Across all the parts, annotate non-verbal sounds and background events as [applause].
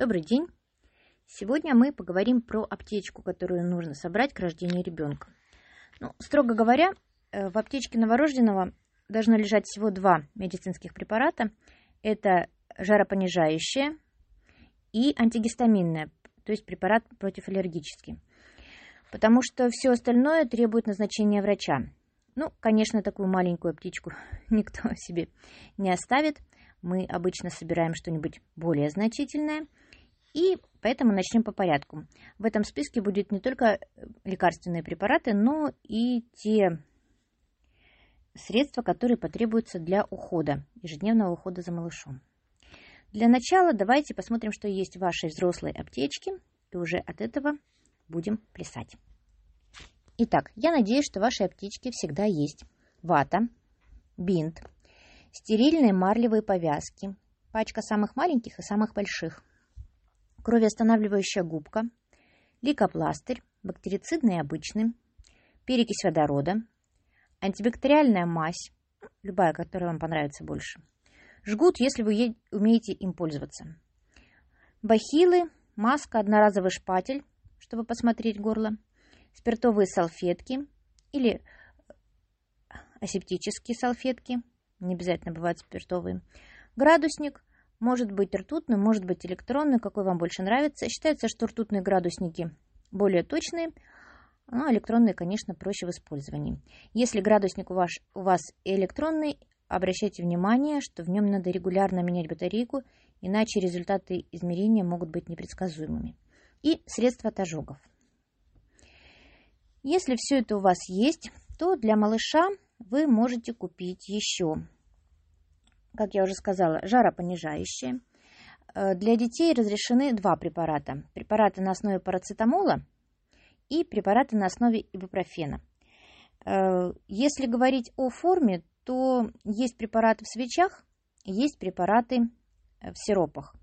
Добрый день! Сегодня мы поговорим про аптечку, которую нужно собрать к рождению ребенка. Ну, строго говоря, э, в аптечке новорожденного должно лежать всего два медицинских препарата. Это жаропонижающее и антигистаминное, то есть препарат противоаллергический. Потому что все остальное требует назначения врача. Ну, конечно, такую маленькую аптечку [laughs] никто себе не оставит. Мы обычно собираем что-нибудь более значительное. И поэтому начнем по порядку. В этом списке будет не только лекарственные препараты, но и те средства, которые потребуются для ухода, ежедневного ухода за малышом. Для начала давайте посмотрим, что есть в вашей взрослой аптечке, и уже от этого будем плясать. Итак, я надеюсь, что в вашей аптечке всегда есть вата, бинт, стерильные марлевые повязки, пачка самых маленьких и самых больших, кровоостанавливающая губка, лейкопластырь, бактерицидный обычный, перекись водорода, антибактериальная мазь, любая, которая вам понравится больше, жгут, если вы умеете им пользоваться, бахилы, маска, одноразовый шпатель, чтобы посмотреть горло, спиртовые салфетки или асептические салфетки, не обязательно бывают спиртовые, градусник, может быть ртутный, может быть электронный, какой вам больше нравится. Считается, что ртутные градусники более точные, но электронные, конечно, проще в использовании. Если градусник у вас, у вас электронный, обращайте внимание, что в нем надо регулярно менять батарейку, иначе результаты измерения могут быть непредсказуемыми. И средства от ожогов. Если все это у вас есть, то для малыша вы можете купить еще, как я уже сказала, жаропонижающие. Э, для детей разрешены два препарата. Препараты на основе парацетамола и препараты на основе ибупрофена. Э, если говорить о форме, то есть препараты в свечах, есть препараты э, в сиропах.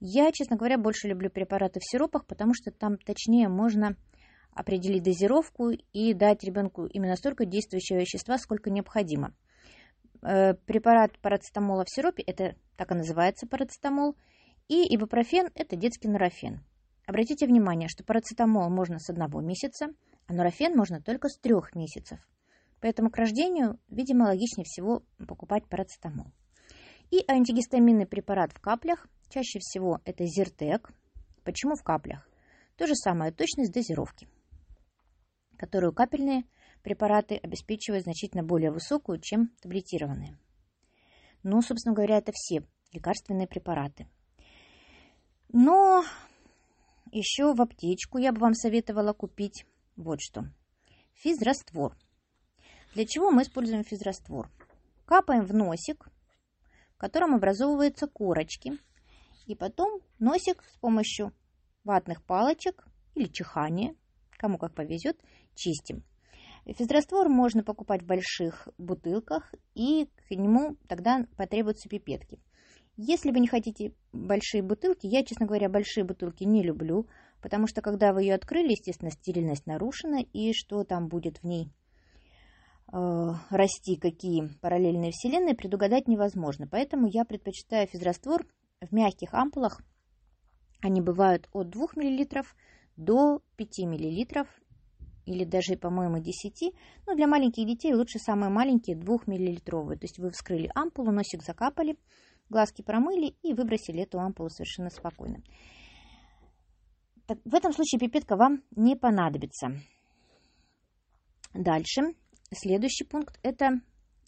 Я, честно говоря, больше люблю препараты в сиропах, потому что там точнее можно определить дозировку и дать ребенку именно столько действующего вещества, сколько необходимо. Э, препарат парацетамола в сиропе, это так и называется парацетамол, и ибупрофен – это детский нурофен. Обратите внимание, что парацетамол можно с одного месяца, а нурофен можно только с трех месяцев. Поэтому к рождению, видимо, логичнее всего покупать парацетамол. И антигистаминный препарат в каплях, чаще всего это Зиртек. Почему в каплях? То же самое, точность дозировки которую капельные препараты обеспечивают значительно более высокую, чем таблетированные. Ну, собственно говоря, это все лекарственные препараты. Но еще в аптечку я бы вам советовала купить вот что. Физраствор. Для чего мы используем физраствор? Капаем в носик, в котором образовываются корочки. И потом носик с помощью ватных палочек или чихания, кому как повезет, чистим. Физраствор можно покупать в больших бутылках, и к нему тогда потребуются пипетки. Если вы не хотите большие бутылки, я, честно говоря, большие бутылки не люблю, потому что когда вы ее открыли, естественно, стерильность нарушена, и что там будет в ней э, расти, какие параллельные вселенные, предугадать невозможно. Поэтому я предпочитаю физраствор в мягких ампулах. Они бывают от 2 мл до 5 мл или даже, по-моему, 10. Но для маленьких детей лучше самые маленькие 2-миллилитровые. То есть вы вскрыли ампулу, носик закапали, глазки промыли и выбросили эту ампулу совершенно спокойно. Так, в этом случае пипетка вам не понадобится. Дальше. Следующий пункт – это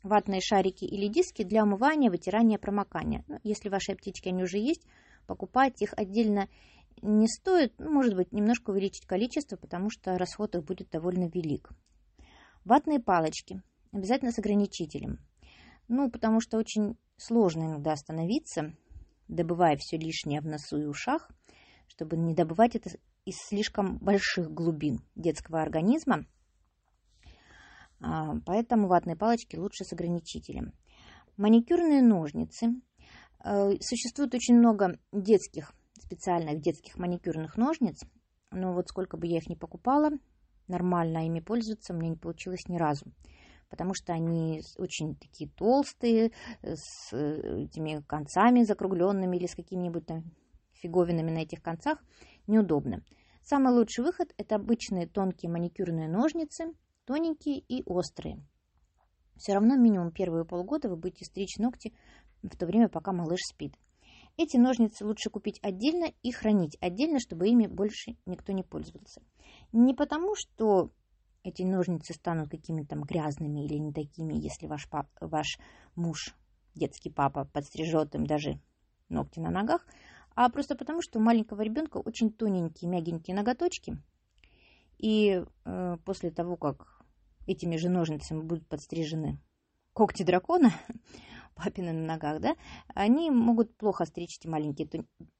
ватные шарики или диски для умывания, вытирания, промокания. Ну, если в вашей аптечке они уже есть, покупать их отдельно не стоит, ну, может быть, немножко увеличить количество, потому что расход их будет довольно велик. Ватные палочки. Обязательно с ограничителем. Ну, потому что очень сложно иногда остановиться, добывая все лишнее в носу и ушах, чтобы не добывать это из слишком больших глубин детского организма. А, поэтому ватные палочки лучше с ограничителем. Маникюрные ножницы. Э, существует очень много детских специальных детских маникюрных ножниц, но вот сколько бы я их ни покупала, нормально ими пользоваться мне не получилось ни разу. Потому что они очень такие толстые, с э, этими концами закругленными или с какими-нибудь там фиговинами на этих концах неудобно. Самый лучший выход – это обычные тонкие маникюрные ножницы, тоненькие и острые. Все равно минимум первые полгода вы будете стричь ногти в то время, пока малыш спит. Эти ножницы лучше купить отдельно и хранить отдельно, чтобы ими больше никто не пользовался. Не потому, что эти ножницы станут какими-то грязными или не такими, если ваш, пап, ваш муж, детский папа, подстрижет им даже ногти на ногах, а просто потому, что у маленького ребенка очень тоненькие, мягенькие ноготочки. И э, после того, как этими же ножницами будут подстрижены когти дракона, [laughs] папины на ногах, да, они могут плохо стричь эти маленькие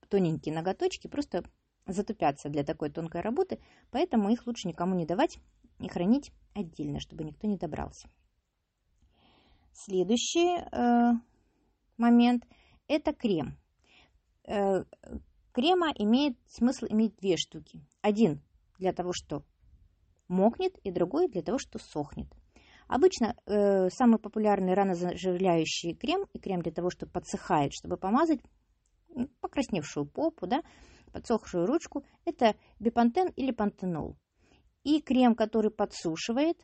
тоненькие ноготочки, просто затупятся для такой тонкой работы, поэтому их лучше никому не давать и хранить отдельно, чтобы никто не добрался. Следующий э, момент – это крем. Э, крема имеет смысл иметь две штуки. Один для того, что мокнет, и другой для того, что сохнет. Обычно э, самый популярный ранозаживляющий крем и крем для того, чтобы подсыхает, чтобы помазать покрасневшую попу, да, подсохшую ручку, это бипантен или пантенол. И крем, который подсушивает,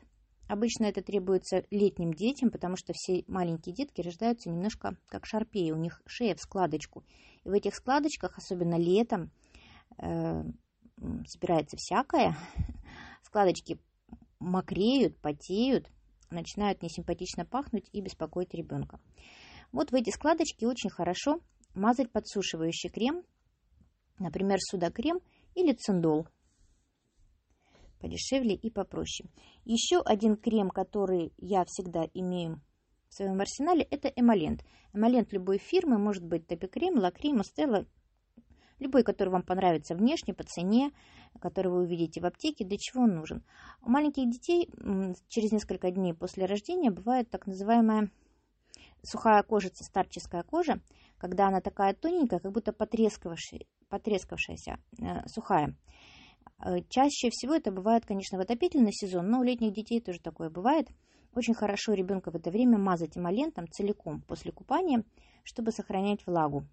обычно это требуется летним детям, потому что все маленькие детки рождаются немножко как шарпеи, у них шея в складочку. И в этих складочках, особенно летом, э, собирается всякое. [laughs] Складочки мокреют, потеют, начинают несимпатично пахнуть и беспокоить ребенка. Вот в эти складочки очень хорошо мазать подсушивающий крем, например, судокрем или циндол. Подешевле и попроще. Еще один крем, который я всегда имею в своем арсенале, это эмолент. Эмолент любой фирмы, может быть топикрем, лакрим, стелла, любой, который вам понравится внешне, по цене, который вы увидите в аптеке, для чего он нужен. У маленьких детей через несколько дней после рождения бывает так называемая сухая кожица, старческая кожа, когда она такая тоненькая, как будто потрескавшаяся, потрескавшаяся э, сухая. Э, чаще всего это бывает, конечно, в отопительный сезон, но у летних детей тоже такое бывает. Очень хорошо ребенка в это время мазать эмолентом целиком после купания, чтобы сохранять влагу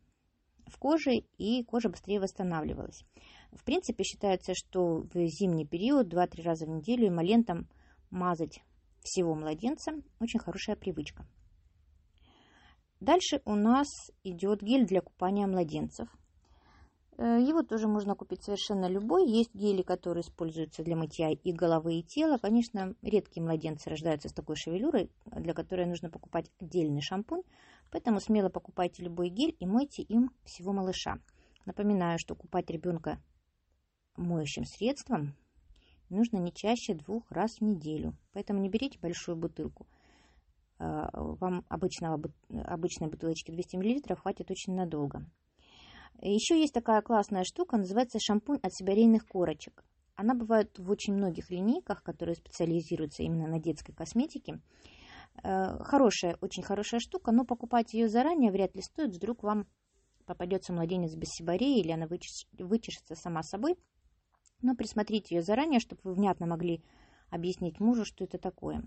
в коже, и кожа быстрее восстанавливалась. В принципе, считается, что в зимний период 2-3 раза в неделю эмолентом мазать всего младенца – очень хорошая привычка. Дальше у нас идет гель для купания младенцев. Э, его тоже можно купить совершенно любой. Есть гели, которые используются для мытья и головы, и тела. Конечно, редкие младенцы рождаются с такой шевелюрой, для которой нужно покупать отдельный шампунь. Поэтому смело покупайте любой гель и мойте им всего малыша. Напоминаю, что купать ребенка моющим средством нужно не чаще двух раз в неделю. Поэтому не берите большую бутылку. Э, вам обычного, обычной бутылочки 200 мл хватит очень надолго. Еще есть такая классная штука, называется шампунь от сибирейных корочек. Она бывает в очень многих линейках, которые специализируются именно на детской косметике. Э, хорошая, очень хорошая штука, но покупать ее заранее вряд ли стоит. Вдруг вам попадется младенец без сибареи или она вычешется сама собой. Но присмотрите ее заранее, чтобы вы внятно могли объяснить мужу, что это такое.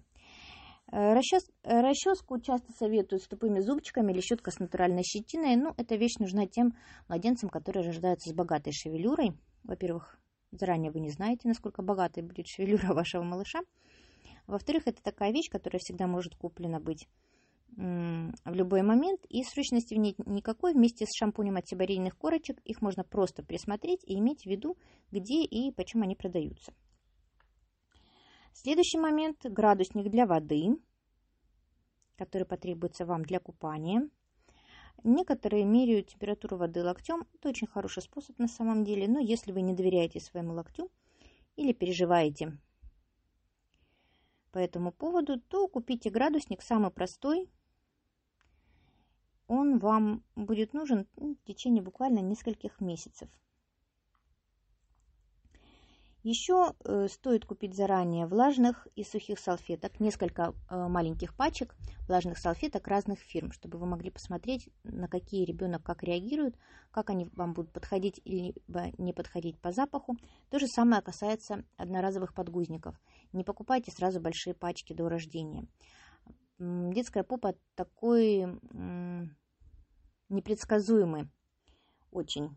Э, расчес, расческу часто советуют с тупыми зубчиками или щетка с натуральной щетиной. Ну, эта вещь нужна тем младенцам, которые рождаются с богатой шевелюрой. Во-первых, заранее вы не знаете, насколько богатой будет шевелюра [laughs] вашего малыша. Во-вторых, это такая вещь, которая всегда может куплена быть в любой момент. И срочности в ней никакой. Вместе с шампунем от сибарейных корочек их можно просто присмотреть и иметь в виду, где и почему они продаются. Следующий момент – градусник для воды, который потребуется вам для купания. Некоторые меряют температуру воды локтем. Это очень хороший способ на самом деле. Но если вы не доверяете своему локтю или переживаете по этому поводу, то купите градусник самый простой. Он вам будет нужен в течение буквально нескольких месяцев. Еще э, стоит купить заранее влажных и сухих салфеток, несколько э, маленьких пачек влажных салфеток разных фирм, чтобы вы могли посмотреть, на какие ребенок как реагирует, как они вам будут подходить или не подходить по запаху. То же самое касается одноразовых подгузников. Не покупайте сразу большие пачки до рождения. Детская попа такой непредсказуемый очень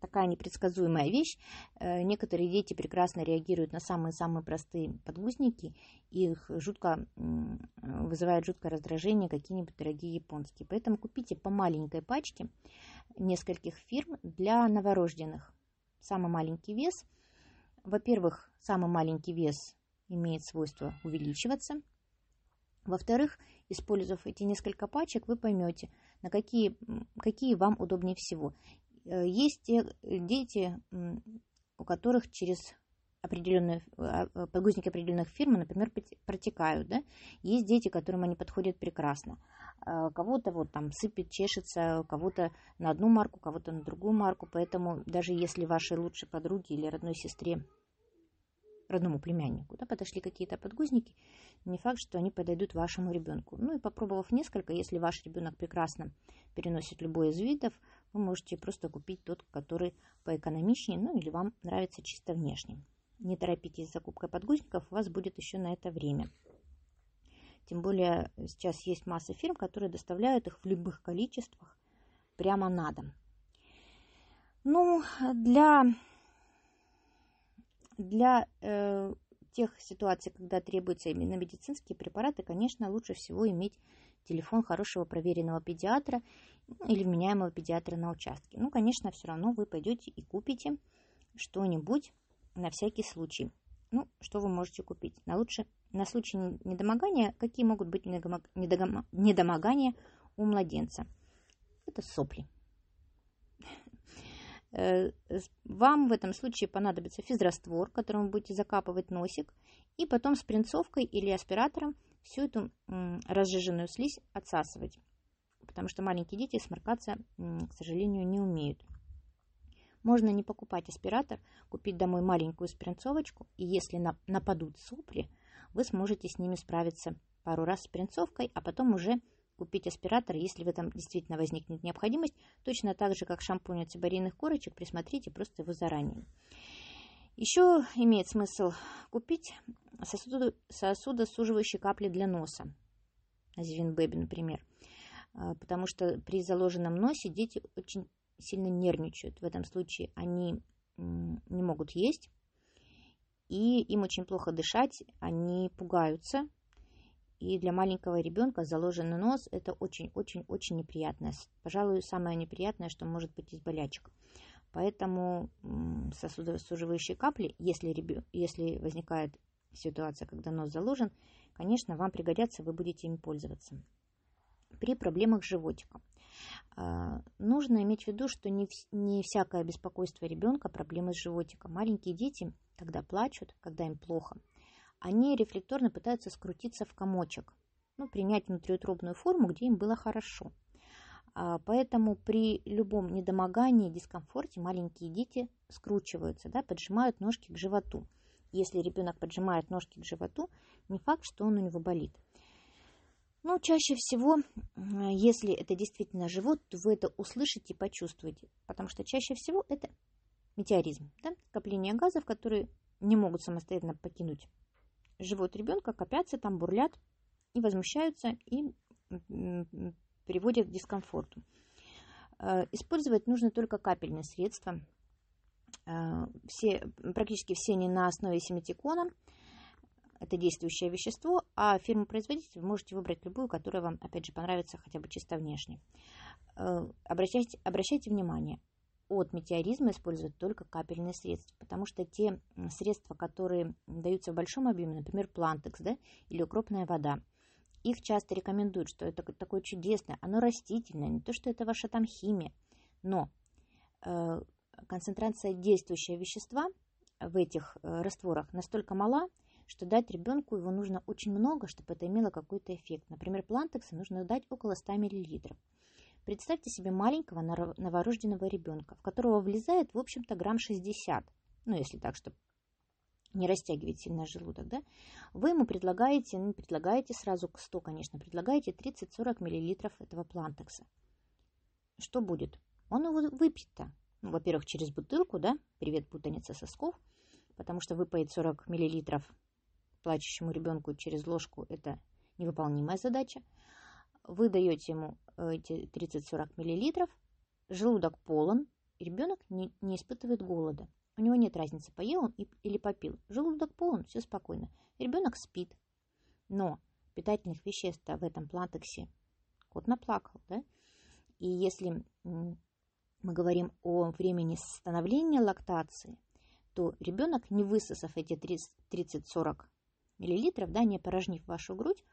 такая непредсказуемая вещь. Э, некоторые дети прекрасно реагируют на самые-самые простые подгузники, их жутко вызывает жуткое раздражение какие-нибудь дорогие японские. Поэтому купите по маленькой пачке нескольких фирм для новорожденных. Самый маленький вес. Во-первых, самый маленький вес имеет свойство увеличиваться. Во-вторых, используя эти несколько пачек, вы поймете, на какие, какие вам удобнее всего. Э, есть те дети, у которых через определенные а, а, подгузники определенных фирм, например, протекают, да, есть дети, которым они подходят прекрасно. А, кого-то вот там сыпет, чешется, кого-то на одну марку, кого-то на другую марку, поэтому даже если вашей лучшей подруге или родной сестре родному племяннику, да, подошли какие-то подгузники, не факт, что они подойдут вашему ребенку. Ну и попробовав несколько, если ваш ребенок прекрасно переносит любой из видов, вы можете просто купить тот, который поэкономичнее, ну или вам нравится чисто внешне. Не торопитесь с закупкой подгузников, у вас будет еще на это время. Тем более сейчас есть масса фирм, которые доставляют их в любых количествах прямо на дом. Ну, для для э, тех ситуаций, когда требуются именно медицинские препараты, конечно, лучше всего иметь телефон хорошего проверенного педиатра или вменяемого педиатра на участке. Ну, конечно, все равно вы пойдете и купите что-нибудь на всякий случай. Ну, что вы можете купить? На, лучше, на случай недомогания, какие могут быть недомогания у младенца? Это сопли. Э, вам в этом случае понадобится физраствор, которым вы будете закапывать носик, и потом с принцовкой или аспиратором всю эту разжиженную слизь отсасывать, потому что маленькие дети сморкаться, к сожалению, не умеют. Можно не покупать аспиратор, купить домой маленькую спринцовочку, и если нападут сопли, вы сможете с ними справиться пару раз с принцовкой, а потом уже купить аспиратор, если в этом действительно возникнет необходимость. Точно так же, как шампунь от цибарийных корочек, присмотрите просто его заранее. Еще имеет смысл купить сосуды, сосудосуживающие капли для носа. Азивин Бэби, например. А, потому что при заложенном носе дети очень сильно нервничают. В этом случае они не могут есть, и им очень плохо дышать, они пугаются, и для маленького ребенка заложенный нос это очень-очень-очень неприятное. Пожалуй, самое неприятное, что может быть из болячек. Поэтому сосудосуживающие капли, если, если возникает ситуация, когда нос заложен, конечно, вам пригодятся, вы будете им пользоваться. При проблемах с животиком. А, нужно иметь в виду, что не, не всякое беспокойство ребенка проблемы с животиком. Маленькие дети, когда плачут, когда им плохо, они рефлекторно пытаются скрутиться в комочек, ну, принять внутриутробную форму, где им было хорошо. А, поэтому при любом недомогании, дискомфорте маленькие дети скручиваются, да, поджимают ножки к животу. Если ребенок поджимает ножки к животу, не факт, что он у него болит. Но чаще всего, если это действительно живот, то вы это услышите и почувствуете, потому что чаще всего это метеоризм, да, скопление газов, которые не могут самостоятельно покинуть живот ребенка, копятся там, бурлят и возмущаются, и приводят к дискомфорту. Э, использовать нужно только капельные средства. Э, все, практически все они на основе семитикона. Это действующее вещество, а фирму-производитель можете выбрать любую, которая вам, опять же, понравится хотя бы чисто внешне. Э, обращайте, обращайте внимание, от метеоризма используют только капельные средства, потому что те средства, которые даются в большом объеме, например, плантекс да, или укропная вода, их часто рекомендуют, что это такое чудесное, оно растительное, не то, что это ваша там химия, но э, концентрация действующего вещества в этих э, растворах настолько мала, что дать ребенку его нужно очень много, чтобы это имело какой-то эффект. Например, плантекса нужно дать около 100 мл. Представьте себе маленького новорожденного ребенка, в которого влезает, в общем-то, грамм 60. Ну, если так, чтобы не растягивать сильно желудок, да, вы ему предлагаете, ну, предлагаете сразу к 100, конечно, предлагаете 30-40 мл этого плантекса. Что будет? Он его выпьет-то. Ну, во-первых, через бутылку, да, привет, путаница сосков, потому что выпоить 40 мл плачущему ребенку через ложку – это невыполнимая задача. Вы даете ему эти 30-40 мл, желудок полон, ребенок не, не испытывает голода. У него нет разницы, поел он или попил. Желудок полон, все спокойно. Ребенок спит. Но питательных веществ в этом плантексе кот наплакал, да? И если мы говорим о времени становления лактации, то ребенок, не высосав эти 30-40 мл, да, не порожнив вашу грудь,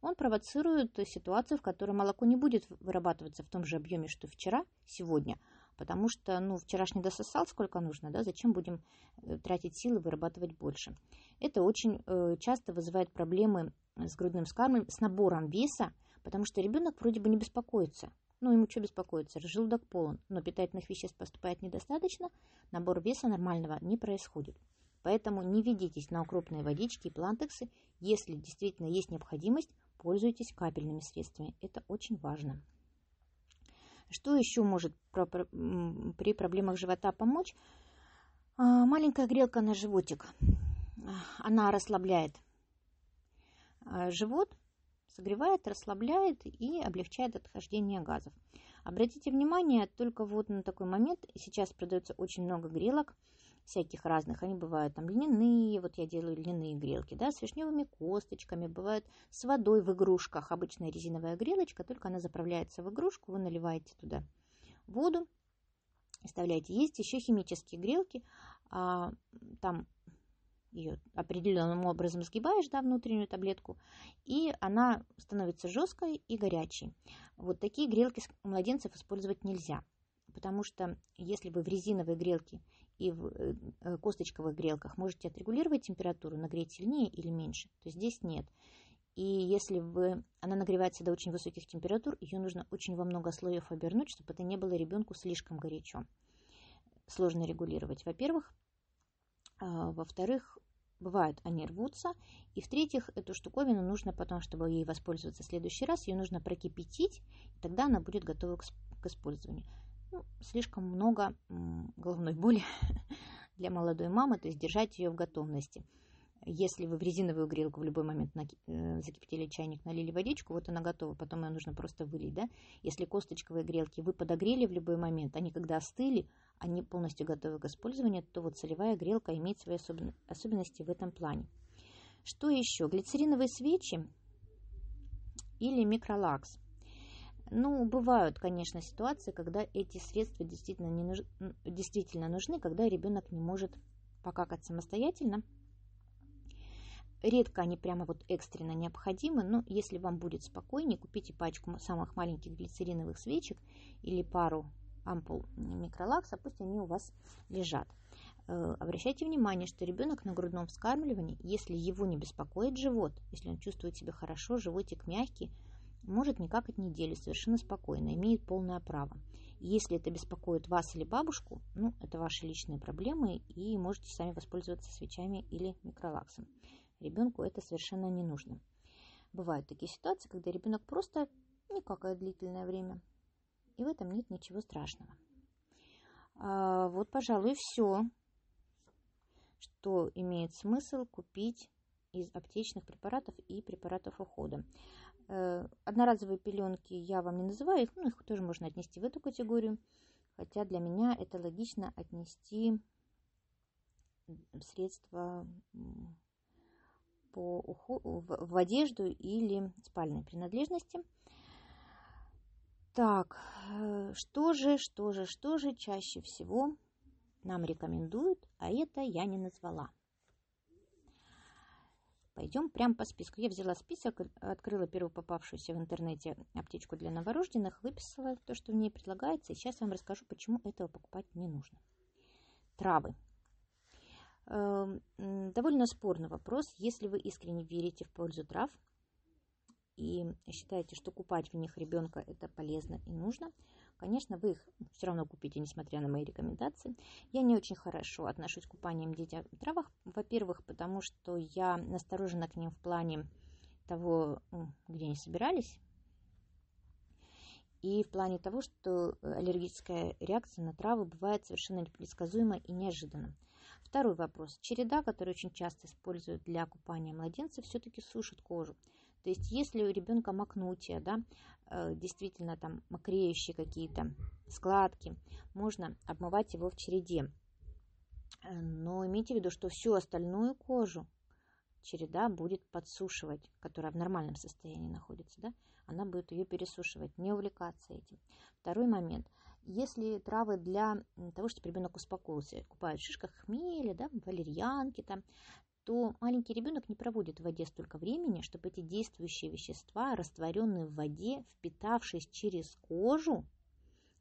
он провоцирует ситуацию, в которой молоко не будет вырабатываться в том же объеме, что вчера, сегодня, потому что, ну, вчерашний дососал сколько нужно, да, зачем будем э, тратить силы, вырабатывать больше. Это очень э, часто вызывает проблемы с грудным скармливанием, с набором веса, потому что ребенок вроде бы не беспокоится. Ну, ему что беспокоиться? Желудок полон, но питательных веществ поступает недостаточно, набор веса нормального не происходит. Поэтому не ведитесь на крупные водички и плантексы. Если действительно есть необходимость, пользуйтесь капельными средствами. Это очень важно. Что еще может при проблемах живота помочь? А, маленькая грелка на животик. Она расслабляет а, живот, согревает, расслабляет и облегчает отхождение газов. Обратите внимание только вот на такой момент. Сейчас продается очень много грелок всяких разных. Они бывают там льняные, вот я делаю льняные грелки, да, с вишневыми косточками, бывают с водой в игрушках. Обычная резиновая грелочка, только она заправляется в игрушку, вы наливаете туда воду, оставляете. Есть еще химические грелки, а, там ее определенным образом сгибаешь, да, внутреннюю таблетку, и она становится жесткой и горячей. Вот такие грелки у младенцев использовать нельзя, потому что если вы в резиновой грелке и в э, косточковых грелках можете отрегулировать температуру, нагреть сильнее или меньше, то здесь нет. И если вы, она нагревается до очень высоких температур, ее нужно очень во много слоев обернуть, чтобы это не было ребенку слишком горячо. Сложно регулировать, во-первых. А, во-вторых, бывают они рвутся. И в-третьих, эту штуковину нужно потом, чтобы ей воспользоваться в следующий раз, ее нужно прокипятить, и тогда она будет готова к, к использованию. Ну, слишком много головной боли [laughs] для молодой мамы, то есть держать ее в готовности. Если вы в резиновую грелку в любой момент э, закипятили чайник, налили водичку, вот она готова, потом ее нужно просто вылить. Да? Если косточковые грелки вы подогрели в любой момент, они когда остыли, они полностью готовы к использованию, то вот солевая грелка имеет свои особенности в этом плане. Что еще? Глицериновые свечи или микролакс. Ну, бывают, конечно, ситуации, когда эти средства действительно, не нуж... действительно нужны, когда ребенок не может покакать самостоятельно. Редко они прямо вот экстренно необходимы, но если вам будет спокойнее, купите пачку самых маленьких глицериновых свечек или пару ампул микролакса, пусть они у вас лежат. Э, обращайте внимание, что ребенок на грудном вскармливании, если его не беспокоит живот, если он чувствует себя хорошо, животик мягкий, может не какать неделю совершенно спокойно, имеет полное право. Если это беспокоит вас или бабушку, ну, это ваши личные проблемы, и можете сами воспользоваться свечами или микролаксом. Ребенку это совершенно не нужно. Бывают такие ситуации, когда ребенок просто не какает длительное время, и в этом нет ничего страшного. А, вот, пожалуй, все, что имеет смысл купить из аптечных препаратов и препаратов ухода. Э, одноразовые пеленки я вам не называю, их, ну, их тоже можно отнести в эту категорию, хотя для меня это логично отнести средства по уходу, в, одежду или спальной принадлежности. Так, э, что же, что же, что же чаще всего нам рекомендуют, а это я не назвала. Пойдем прямо по списку. Я взяла список, открыла первую попавшуюся в интернете аптечку для новорожденных, выписала то, что в ней предлагается, и сейчас вам расскажу, почему этого покупать не нужно. Травы. Эм, довольно спорный вопрос. Если вы искренне верите в пользу трав, и считаете, что купать в них ребенка это полезно и нужно, конечно, вы их все равно купите, несмотря на мои рекомендации. Я не очень хорошо отношусь к купаниям детей в травах. Во-первых, потому что я насторожена к ним в плане того, где они собирались, и в плане того, что аллергическая реакция на травы бывает совершенно непредсказуема и неожиданно. Второй вопрос. Череда, которую очень часто используют для купания младенцев, все-таки сушит кожу. То есть, если у ребенка макнутие, да, действительно там мокреющие какие-то складки, можно обмывать его в череде. Э, но имейте в виду, что всю остальную кожу череда будет подсушивать, которая в нормальном состоянии находится, да, она будет ее пересушивать, не увлекаться этим. Второй момент. Если травы для того, чтобы ребенок успокоился, купают в шишках хмеля, да, валерьянки там, то маленький ребенок не проводит в воде столько времени, чтобы эти действующие вещества, растворенные в воде, впитавшись через кожу,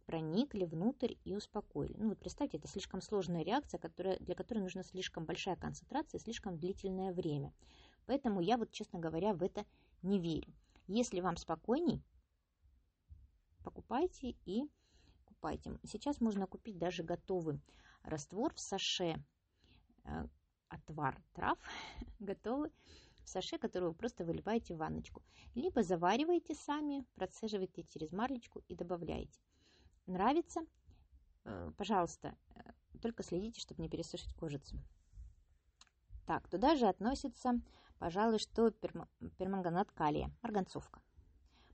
проникли внутрь и успокоили. Ну вот представьте, это слишком сложная реакция, которая, для которой нужна слишком большая концентрация и слишком длительное время. Поэтому я вот, честно говоря, в это не верю. Если вам спокойней, покупайте и купайте. Сейчас можно купить даже готовый раствор в саше, э, отвар трав [laughs] готовый в саше, который вы просто выливаете в ванночку. Либо завариваете сами, процеживаете через марлечку и добавляете нравится, э, пожалуйста, э, только следите, чтобы не пересушить кожицу. Так, туда же относится, пожалуй, что перманганат калия, марганцовка.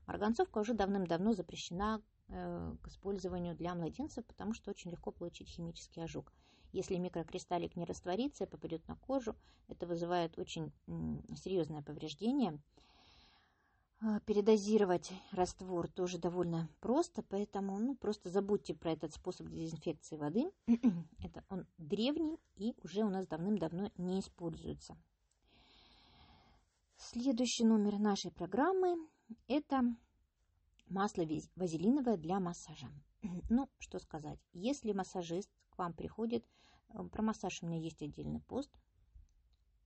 Марганцовка уже давным-давно запрещена э, к использованию для младенцев, потому что очень легко получить химический ожог. Если микрокристаллик не растворится и попадет на кожу, это вызывает очень серьезное повреждение а, передозировать раствор тоже довольно просто, поэтому ну, просто забудьте про этот способ дезинфекции воды. [clears throat] Это он древний и уже у нас давным-давно не используется. Следующий номер нашей программы – это масло вазелиновое для массажа. [clears throat] Ну, что сказать, если массажист к вам приходит, э, про массаж у меня есть отдельный пост,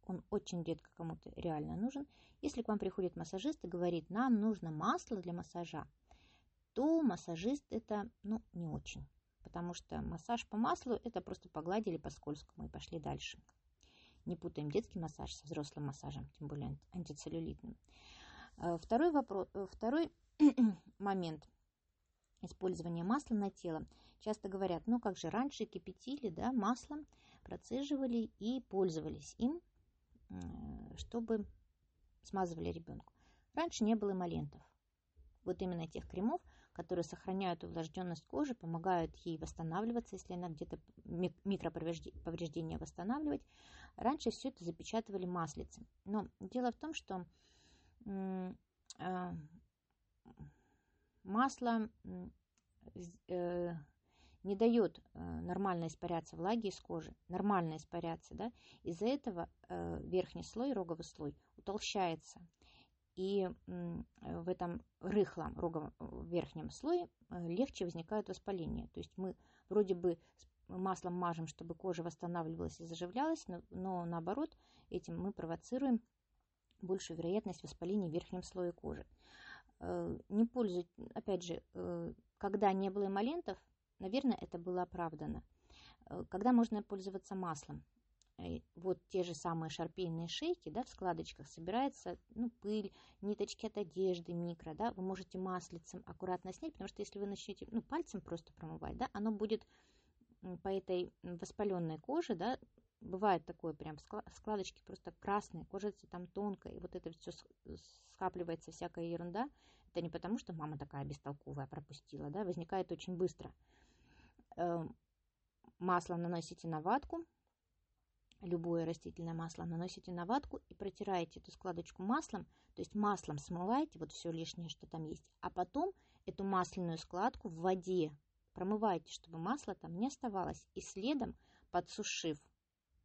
он очень редко кому-то реально нужен. Если к вам приходит массажист и говорит, нам нужно масло для массажа, то массажист это ну, не очень. Потому что массаж по маслу это просто погладили по скользкому и пошли дальше. Не путаем детский массаж со взрослым массажем, тем более антицеллюлитным. Э, второй, вопрос, э, второй [clears throat] момент использования масла на тело. Часто говорят, ну как же раньше кипятили да, маслом, процеживали и пользовались им чтобы смазывали ребенку. Раньше не было эмолентов. Вот именно тех кремов, которые сохраняют увлажденность кожи, помогают ей восстанавливаться, если она где-то микроповреждения восстанавливать. Раньше все это запечатывали маслицем. Но дело в том, что а, масло э, не дает э, нормально испаряться влаги из кожи, нормально испаряться, да, из-за этого э, верхний слой, роговый слой, утолщается. И в этом рыхлом роговом верхнем слое легче возникают воспаления. То есть мы вроде бы маслом мажем, чтобы кожа восстанавливалась и заживлялась, но наоборот, этим мы провоцируем большую вероятность воспаления в верхнем слое кожи. Не пользуйтесь, опять же, когда не было эмолентов, Наверное, это было оправдано. Э, когда можно пользоваться маслом? Э, вот те же самые шарпейные шейки, да, в складочках собирается ну, пыль, ниточки от одежды, микро, да, вы можете маслицем аккуратно снять, потому что если вы начнете, ну, пальцем просто промывать, да, оно будет по этой воспаленной коже, да, бывает такое прям складочки просто красные, кожица там тонкая, и вот это все скапливается всякая ерунда. Это не потому, что мама такая бестолковая пропустила, да, возникает очень быстро. Эм, масло наносите на ватку, любое растительное масло наносите на ватку и протираете эту складочку маслом, то есть маслом смываете вот все лишнее, что там есть, а потом эту масляную складку в воде промывайте, чтобы масло там не оставалось, и следом, подсушив,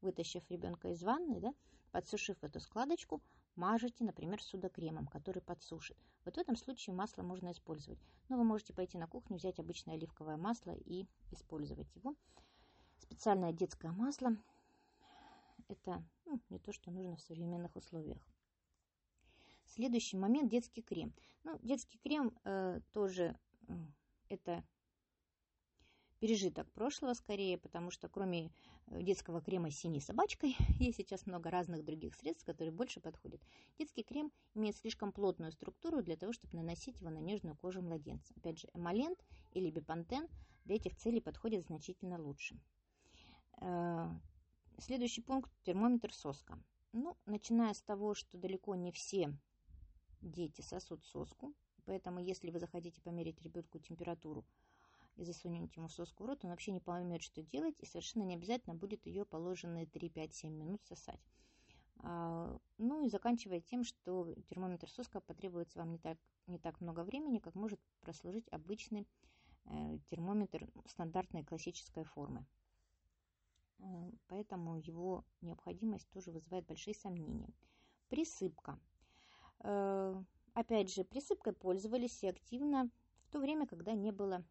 вытащив ребенка из ванны, да, подсушив эту складочку, мажете, например, судокремом, который подсушит. Вот в этом случае масло можно использовать. Но вы можете пойти на кухню, взять обычное оливковое масло и использовать его. Специальное детское масло – это ну, не то, что нужно в современных условиях. Следующий момент – детский крем. Ну, детский крем э, тоже э, это пережиток прошлого скорее, потому что кроме э, детского крема с синей собачкой, [laughs] есть сейчас много разных других средств, которые больше подходят. Детский крем имеет слишком плотную структуру для того, чтобы наносить его на нежную кожу младенца. Опять же, эмолент или бипантен для этих целей подходит значительно лучше. Э, следующий пункт – термометр соска. Ну, начиная с того, что далеко не все дети сосут соску, Поэтому, если вы захотите померить ребенку температуру и засунете ему соску в рот, он вообще не поймет, что делать, и совершенно не обязательно будет ее положенные 3, 5, 7 минут сосать. А, ну и заканчивая тем, что термометр соска потребуется вам не так, не так много времени, как может прослужить обычный э, термометр стандартной классической формы. Э, поэтому его необходимость тоже вызывает большие сомнения. Присыпка. Э, опять же, присыпкой пользовались и активно в то время, когда не было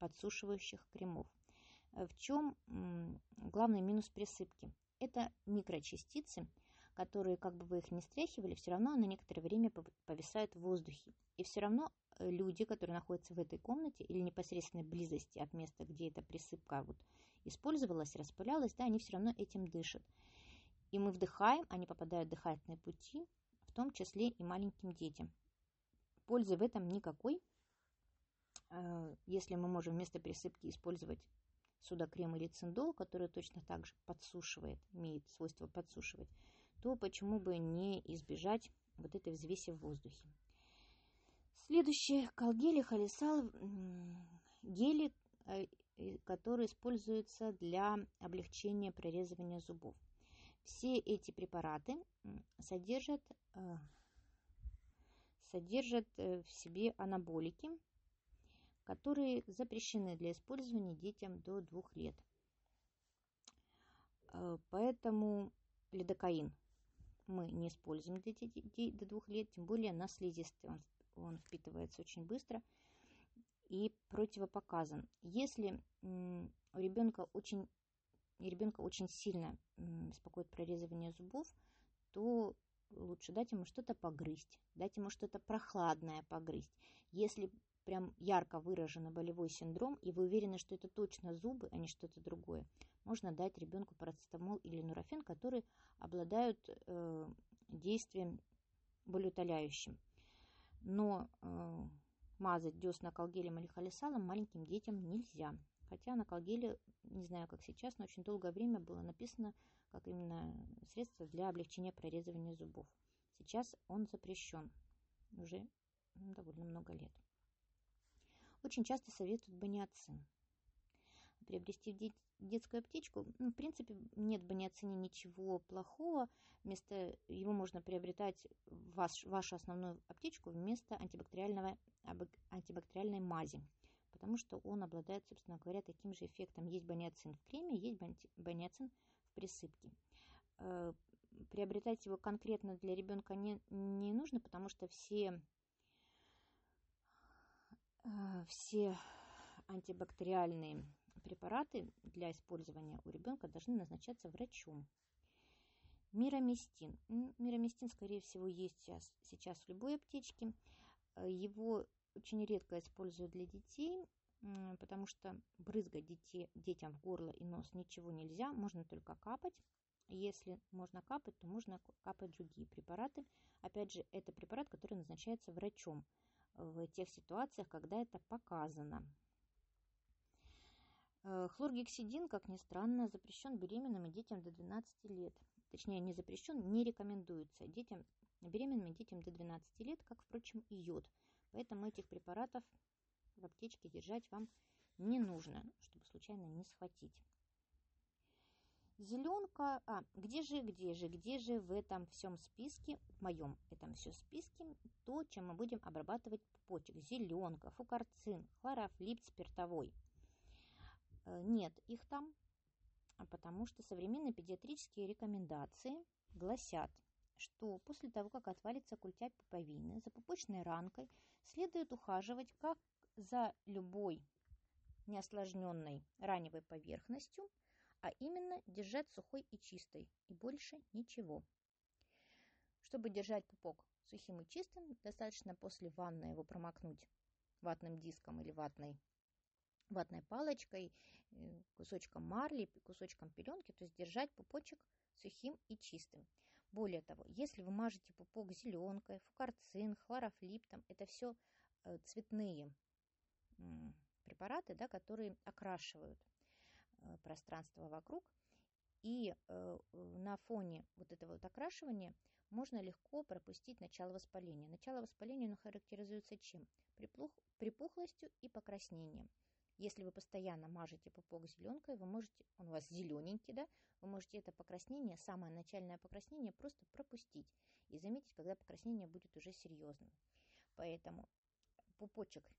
подсушивающих кремов. В чем главный минус присыпки? Это микрочастицы, которые, как бы вы их не стряхивали, все равно на некоторое время повисают в воздухе. И все равно э, люди, которые находятся в этой комнате или непосредственной близости от места, где эта присыпка вот использовалась, распылялась, да, они все равно этим дышат. И мы вдыхаем, они попадают в дыхательные пути, в том числе и маленьким детям. Пользы в этом никакой. Э, если мы можем вместо присыпки использовать судокрем или циндол, который точно так же подсушивает, имеет свойство подсушивать, то почему бы не избежать вот этой взвеси в воздухе. Следующее, колгели, халисал, гели, э, которые используются для облегчения прорезывания зубов. Все эти препараты содержат, э, содержат в себе анаболики, которые запрещены для использования детям до двух лет. Э, поэтому лидокаин мы не используем для детей до двух лет, тем более на слизистой. Он, он впитывается очень быстро и противопоказан. Если у ребенка очень, ребенка очень сильно беспокоит прорезывание зубов, то лучше дать ему что-то погрызть, дать ему что-то прохладное погрызть. Если прям ярко выраженный болевой синдром, и вы уверены, что это точно зубы, а не что-то другое, можно дать ребенку парацетамол или нурофен, которые обладают э, действием болеутоляющим. Но э, мазать десна колгелем или холесалом маленьким детям нельзя. Хотя на колгеле, не знаю как сейчас, но очень долгое время было написано как именно средство для облегчения прорезывания зубов. Сейчас он запрещен уже довольно много лет. Очень часто советуют баниацин. Приобрести детскую аптечку, ну, в принципе, нет в баниацине ничего плохого. Вместо его можно приобретать ваш, вашу основную аптечку вместо антибактериального, антибактериальной мази потому что он обладает, собственно говоря, таким же эффектом. Есть баниацин в креме, есть баниацин в присыпке. Э, приобретать его конкретно для ребенка не, не нужно, потому что все все антибактериальные препараты для использования у ребенка должны назначаться врачом. Мироместин. Мироместин, скорее всего, есть сейчас, сейчас в любой аптечке. Э, его очень редко используют для детей, потому что брызгать детей, детям в горло и нос ничего нельзя, можно только капать. Если можно капать, то можно капать другие препараты. Опять же, это препарат, который назначается врачом в тех ситуациях, когда это показано. Э, хлоргексидин, как ни странно, запрещен беременным и детям до 12 лет. Точнее, не запрещен, не рекомендуется детям, беременным и детям до 12 лет, как, впрочем, и йод. Поэтому этих препаратов в аптечке держать вам не нужно, чтобы случайно не схватить. Зеленка, а, где же, где же, где же в этом всем списке, в моем этом всем списке, то, чем мы будем обрабатывать пупочек? Зеленка, фукарцин, хлорофлип спиртовой. Э, нет их там, а потому что современные педиатрические рекомендации гласят, что после того, как отвалится культя пуповины, за пупочной ранкой следует ухаживать как за любой неосложненной раневой поверхностью, а именно держать сухой и чистой, и больше ничего. Чтобы держать пупок сухим и чистым, достаточно после ванны его промокнуть ватным диском или ватной, ватной палочкой, э, кусочком марли, кусочком пеленки, то есть держать пупочек сухим и чистым. Более того, если вы мажете пупок зеленкой, фукарцин, хлорофлиптом, это все э, цветные препараты, да, которые окрашивают пространство вокруг. И э, на фоне вот этого вот окрашивания можно легко пропустить начало воспаления. Начало воспаления оно характеризуется чем? Припух, припухлостью и покраснением. Если вы постоянно мажете пупок зеленкой, вы можете, он у вас зелененький, да, вы можете это покраснение, самое начальное покраснение просто пропустить и заметить, когда покраснение будет уже серьезным. Поэтому пупочек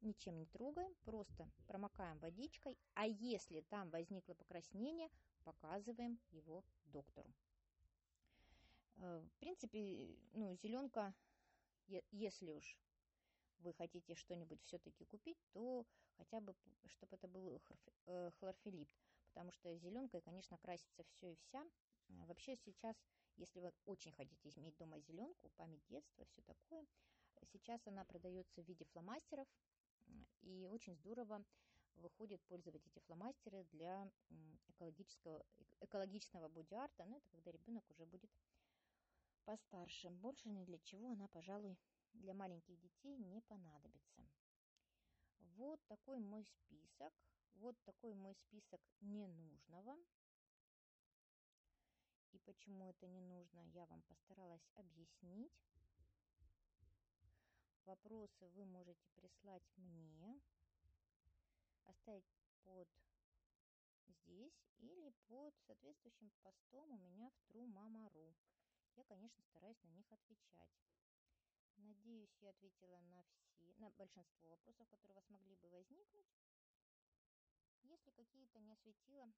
ничем не трогаем, просто промокаем водичкой, а если там возникло покраснение, показываем его доктору. Э, в принципе, ну, зеленка, если уж вы хотите что-нибудь все-таки купить, то хотя бы, чтобы это был э, хлорфилипт, потому что зеленкой, конечно, красится все и вся. А вообще сейчас, если вы очень хотите иметь дома зеленку, память детства, все такое, сейчас она продается в виде фломастеров, и очень здорово выходит пользовать эти фломастеры для экологического, экологичного боди-арта, но это когда ребенок уже будет постарше. Больше ни для чего она, пожалуй, для маленьких детей не понадобится. Вот такой мой список. Вот такой мой список ненужного. И почему это не нужно, я вам постаралась объяснить. Вопросы вы можете прислать мне, оставить под здесь или под соответствующим постом у меня в True Я, конечно, стараюсь на них отвечать. Надеюсь, я ответила на все, на большинство вопросов, которые у вас могли бы возникнуть. Если какие-то не осветила.